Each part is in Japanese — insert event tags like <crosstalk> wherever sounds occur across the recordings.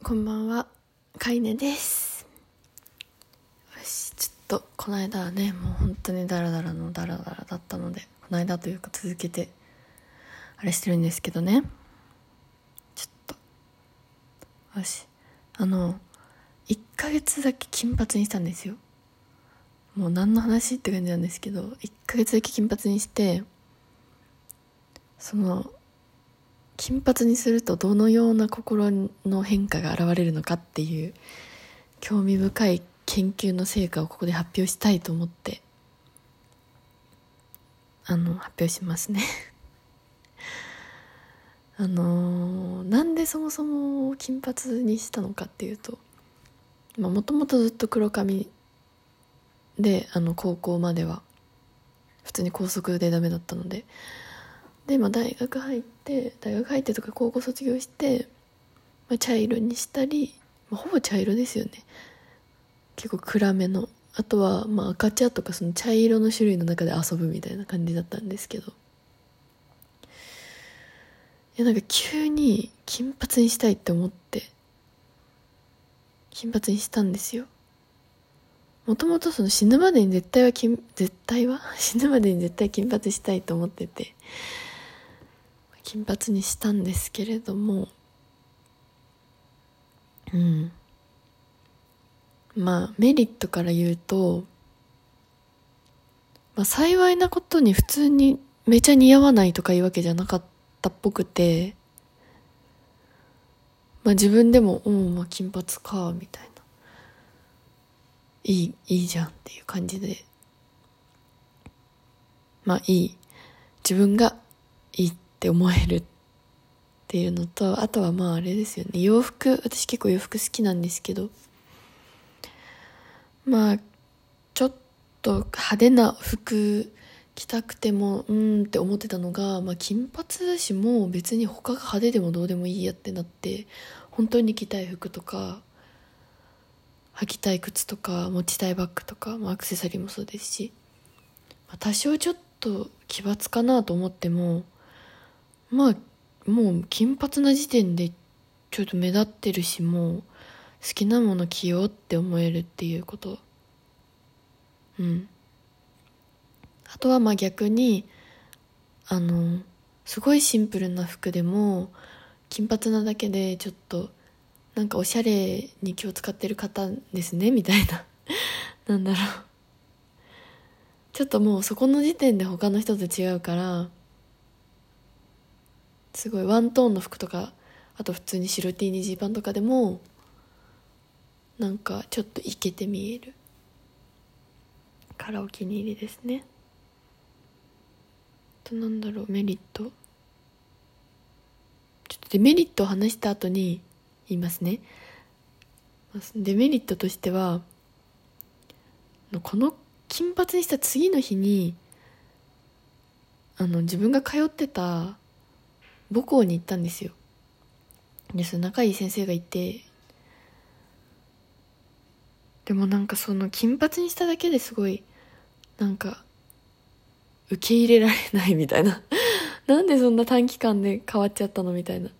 こんばんは、かいねです。よし、ちょっと、この間はね、もう本当にダラダラのダラダラだったので、この間というか続けて、あれしてるんですけどね。ちょっと、よし、あの、1ヶ月だけ金髪にしたんですよ。もう何の話って感じなんですけど、1ヶ月だけ金髪にして、その、金髪にするとどのような心の変化が現れるのかっていう興味深い研究の成果をここで発表したいと思ってあの発表しますね。<laughs> あのーなんでそもそも金髪にしたのかっていうともともとずっと黒髪であの高校までは普通に高速でダメだったのでで、まあ、大学入って大学入ってとか高校卒業して、まあ、茶色にしたり、まあ、ほぼ茶色ですよね。結構暗めの。あとは、まあ、赤茶とかその茶色の種類の中で遊ぶみたいな感じだったんですけど。いやなんか急に金髪にしたいって思って金髪にしたんですよ。もともとその死ぬまでに絶対は金絶対は？<laughs> 死ぬまでに絶対金髪したいと思ってて。金髪にしたんですけれどもうん。まあメリットから言うと、まあ、幸いなことに普通にめちゃ似合わないとかいうわけじゃなかったっぽくてまあ自分でもうんまあ金髪かみたいな。いいいいじゃんっていう感じで。まあいい。自分がいい。ってって思えるっていうのとあとはまああれですよね。洋服私結構洋服好きなんですけど。まあちょっと派手な服着たくてもうんって思ってたのが、まあ、金髪だしもう別に他が派手でもどうでもいいやってなって本当に着たい服とか履きたい靴とか持ちたいバッグとか、まあ、アクセサリーもそうですし、まあ、多少ちょっと奇抜かなと思ってもまあもう金髪な時点でちょっと目立ってるしもう好きなもの着ようって思えるっていうこと。うん。あとはまあ逆にあのすごいシンプルな服でも金髪なだけでちょっとなんかおしゃれに気を使ってる方ですねみたいな。<laughs> なんだろう。ちょっともうそこの時点で他の人と違うからすごいワントーンの服とかあと普通に白 T にジーパンとかでもなんかちょっとイケて見える。からお気に入りですね。となんだろうメリット。ちょっとデメリットを話した後に言いますね。デメリットとしてはこの金髪にした次の日にあの自分が通ってた母校に行ったんですよ。でその仲いい先生がいてでもなんかその金髪にしただけですごいなんか受け入れられないみたいな。<laughs> なんでそんな短期間で変わっちゃったのみたいな。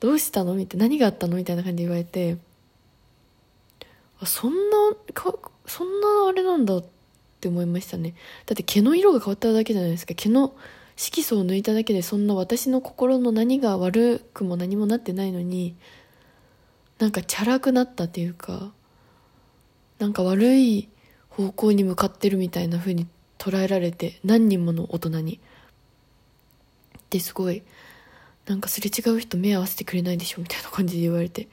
どうしたのみたいな。何があったのみたいな感じで言われてあそんなかそんなあれなんだって思いましたね。だって毛の色が変わっただけじゃないですか。毛の色素を抜いただけでそんな私の心の何が悪くも何もなってないのになんかチャラくなったっていうかなんか悪い方向に向かってるみたいな風に捉えられて何人もの大人に。ですごいなんかすれ違う人目合わせてくれないでしょみたいな感じで言われて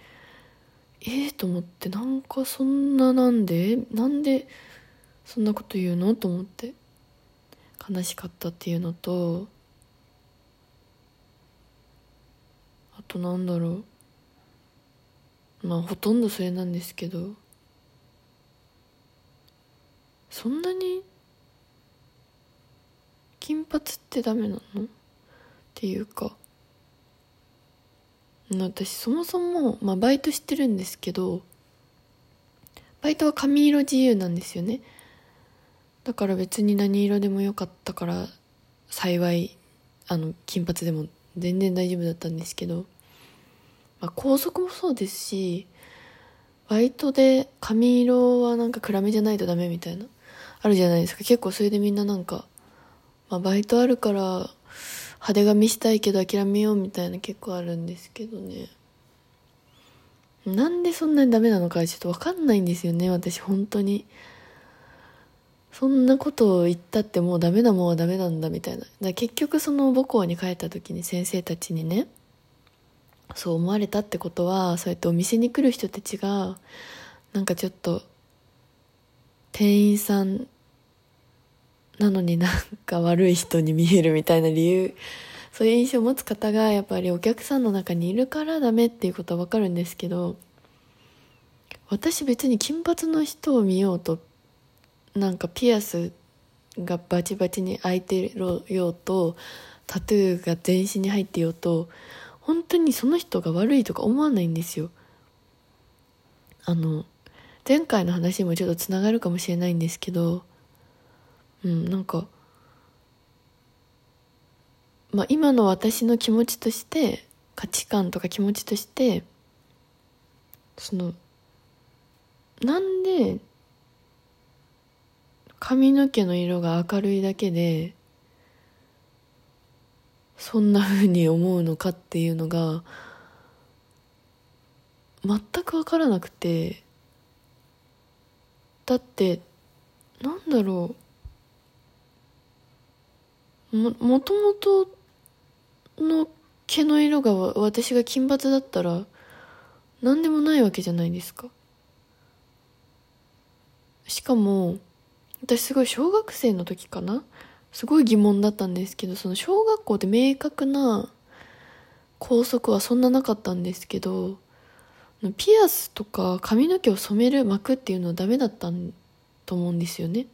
ええー、と思ってなんかそんななんでなんでそんなこと言うのと思って。悲しかったっていうのとあとなんだろう。まあほとんどそれなんですけどそんなに金髪ってダメなの？っていうか私そもそも、まあ、バイトしてるんですけどバイトは髪色自由なんですよね。だから別に何色でもよかったから幸いあの金髪でも全然大丈夫だったんですけどまあ、校則もそうですしバイトで髪色はなんか暗めじゃないとダメみたいなあるじゃないですか。結構それでみんななんか、まあ、バイトあるから派手髪したいけど諦めようみたいな結構あるんですけどね。なんでそんなにダメなのかちょっとわかんないんですよね私本当に。そんなことを言ったってもうダメなもんはダメなんだみたいな。だ結局その母校に帰った時に先生たちにねそう思われたってことはそうやってお店に来る人たちがなんかちょっと店員さんなのになんか悪い人に見えるみたいな理由。そういう印象を持つ方がやっぱりお客さんの中にいるからダメっていうことはわかるんですけど私別に金髪の人を見ようとなんかピアスがバチバチに開いてるようとタトゥーが全身に入ってようと本当にその人が悪いとか思わないんですよ。あの前回の話にもちょっとつながるかもしれないんですけどうんなんかまあ今の私の気持ちとして価値観とか気持ちとしてそのなんで髪の毛の色が明るいだけでそんな風に思うのかっていうのが全く分からなくてだってなんだろう。ももともとの毛の色が私が金髪だったら何でもないわけじゃないですか。しかも私すごい小学生の時かな？すごい疑問だったんですけどその小学校で明確な校則はそんななかったんですけどピアスとか髪の毛を染める膜っていうのはダメだったと思うんですよね。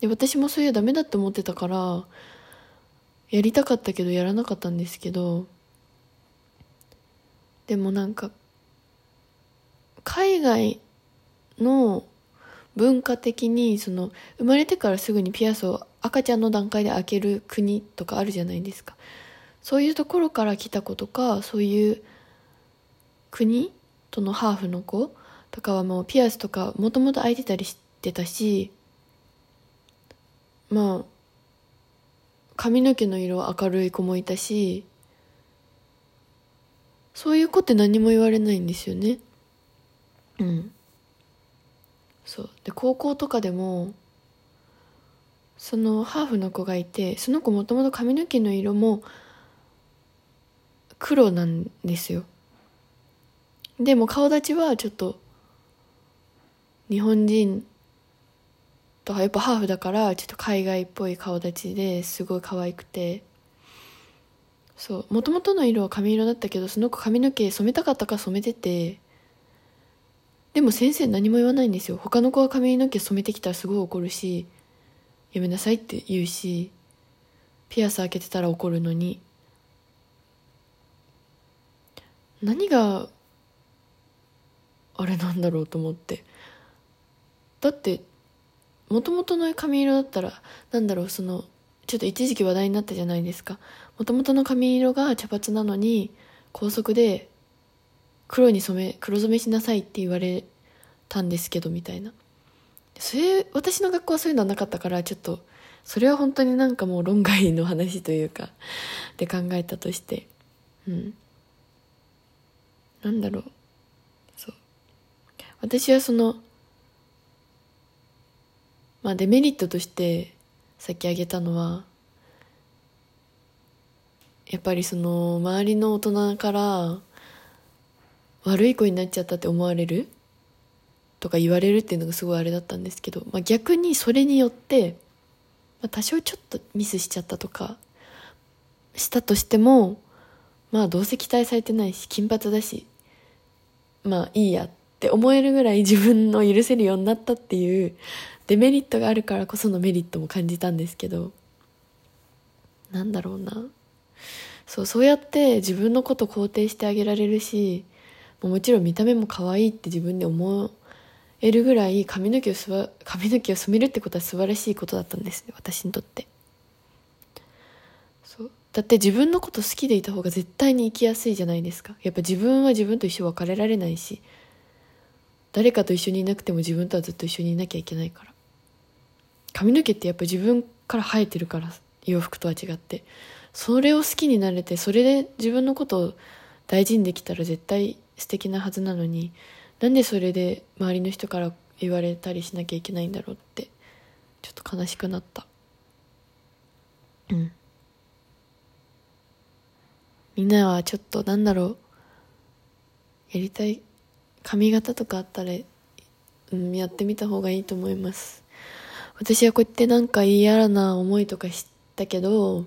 で私もそういうダメだって思ってたからやりたかったけどやらなかったんですけどでもなんか海外の文化的にその生まれてからすぐにピアスを赤ちゃんの段階で開ける国とかあるじゃないですか。そういうところから来た子とかそういう国とのハーフの子とかはもうピアスとかもともと開いてたりしてたしまあ髪の毛の色明るい子もいたしそういう子って何も言われないんですよね。うん。そう。で高校とかでもそのハーフの子がいてその子もともと髪の毛の色も黒なんですよ。でも顔立ちはちょっと日本人とやっぱハーフだからちょっと海外っぽい顔立ちですごい可愛くて。そう。もともとの色は髪色だったけどその子髪の毛染めたかったか染めててでも先生何も言わないんですよ。他の子が髪の毛染めてきたらすごい怒るしやめなさいって言うしピアス開けてたら怒るのに。何があれなんだろうと思って。だってもともとの髪色だったらなんだろうそのちょっと一時期話題になったじゃないですか。もともとの髪色が茶髪なのに高速で黒に染め黒染めしなさいって言われたんですけどみたいな。それ私の学校はそういうのはなかったからちょっとそれは本当になんかもう論外の話というかで考えたとして。うん。なんだろう。そう。私はそのまあデメリットとしてさっき挙げたのはやっぱりその周りの大人から悪い子になっちゃったって思われる？とか言われるっていうのがすごいあれだったんですけど、まあ、逆にそれによって、まあ、多少ちょっとミスしちゃったとかしたとしてもまあどうせ期待されてないし金髪だしまあいいやって思えるぐらい <laughs> 自分の許せるようになったっていうデメリットがあるからこそのメリットも感じたんですけどなんだろうな。そうそうやって自分のこと肯定してあげられるしもちろん見た目も可愛いって自分で思えるぐらい髪の毛をすば髪の毛を染めるってことは素晴らしいことだったんですね私にとって。そう。だって自分のこと好きでいた方が絶対に生きやすいじゃないですか。やっぱ自分は自分と一生別れられないし誰かと一緒にいなくても自分とはずっと一緒にいなきゃいけないから。髪の毛ってやっぱ自分から生えてるから洋服とは違って。それを好きになれてそれで自分のことを大事にできたら絶対素敵なはずなのになんでそれで周りの人から言われたりしなきゃいけないんだろうってちょっと悲しくなった。うん。みんなはちょっとなんだろうやりたい髪型とかあったら、うん、やってみた方がいいと思います。私はこうやってなんか嫌な思いとかしたけど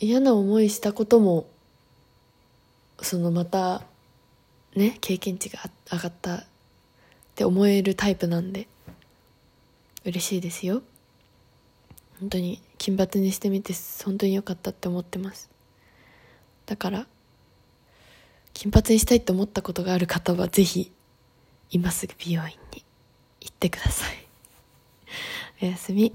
嫌な思いしたこともそのまたね経験値が上がったって思えるタイプなんで嬉しいですよ。本当に金髪にしてみて本当に良かったって思ってます。だから金髪にしたいと思ったことがある方はぜひ今すぐ美容院に行ってください。おやすみ。